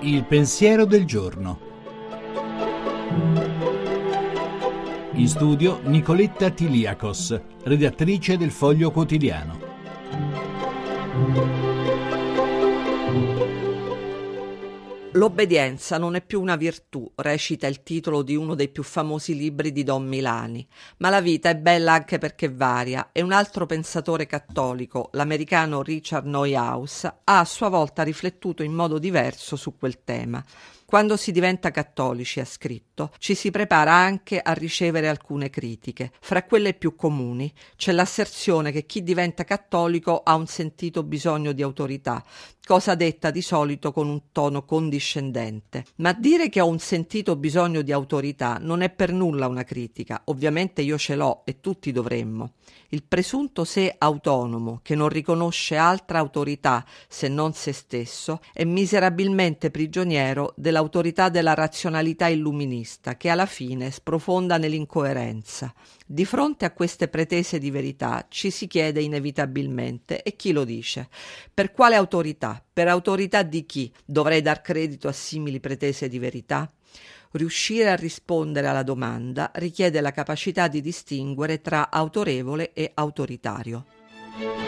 Il pensiero del giorno. In studio Nicoletta Tiliakos, redattrice del Foglio Quotidiano. L'obbedienza non è più una virtù, recita il titolo di uno dei più famosi libri di Don Milani, ma la vita è bella anche perché varia e un altro pensatore cattolico, l'americano Richard Neuhaus, ha a sua volta riflettuto in modo diverso su quel tema. Quando si diventa cattolici, ha scritto, ci si prepara anche a ricevere alcune critiche. Fra quelle più comuni c'è l'asserzione che chi diventa cattolico ha un sentito bisogno di autorità, cosa detta di solito con un tono condiscendente. Ma dire che ho un sentito bisogno di autorità non è per nulla una critica, ovviamente io ce l'ho e tutti dovremmo. Il presunto sé autonomo, che non riconosce altra autorità se non se stesso, è miserabilmente prigioniero della l'autorità della razionalità illuminista, che alla fine sprofonda nell'incoerenza. Di fronte a queste pretese di verità ci si chiede inevitabilmente e chi lo dice? Per quale autorità? Per autorità di chi dovrei dar credito a simili pretese di verità? Riuscire a rispondere alla domanda richiede la capacità di distinguere tra autorevole e autoritario.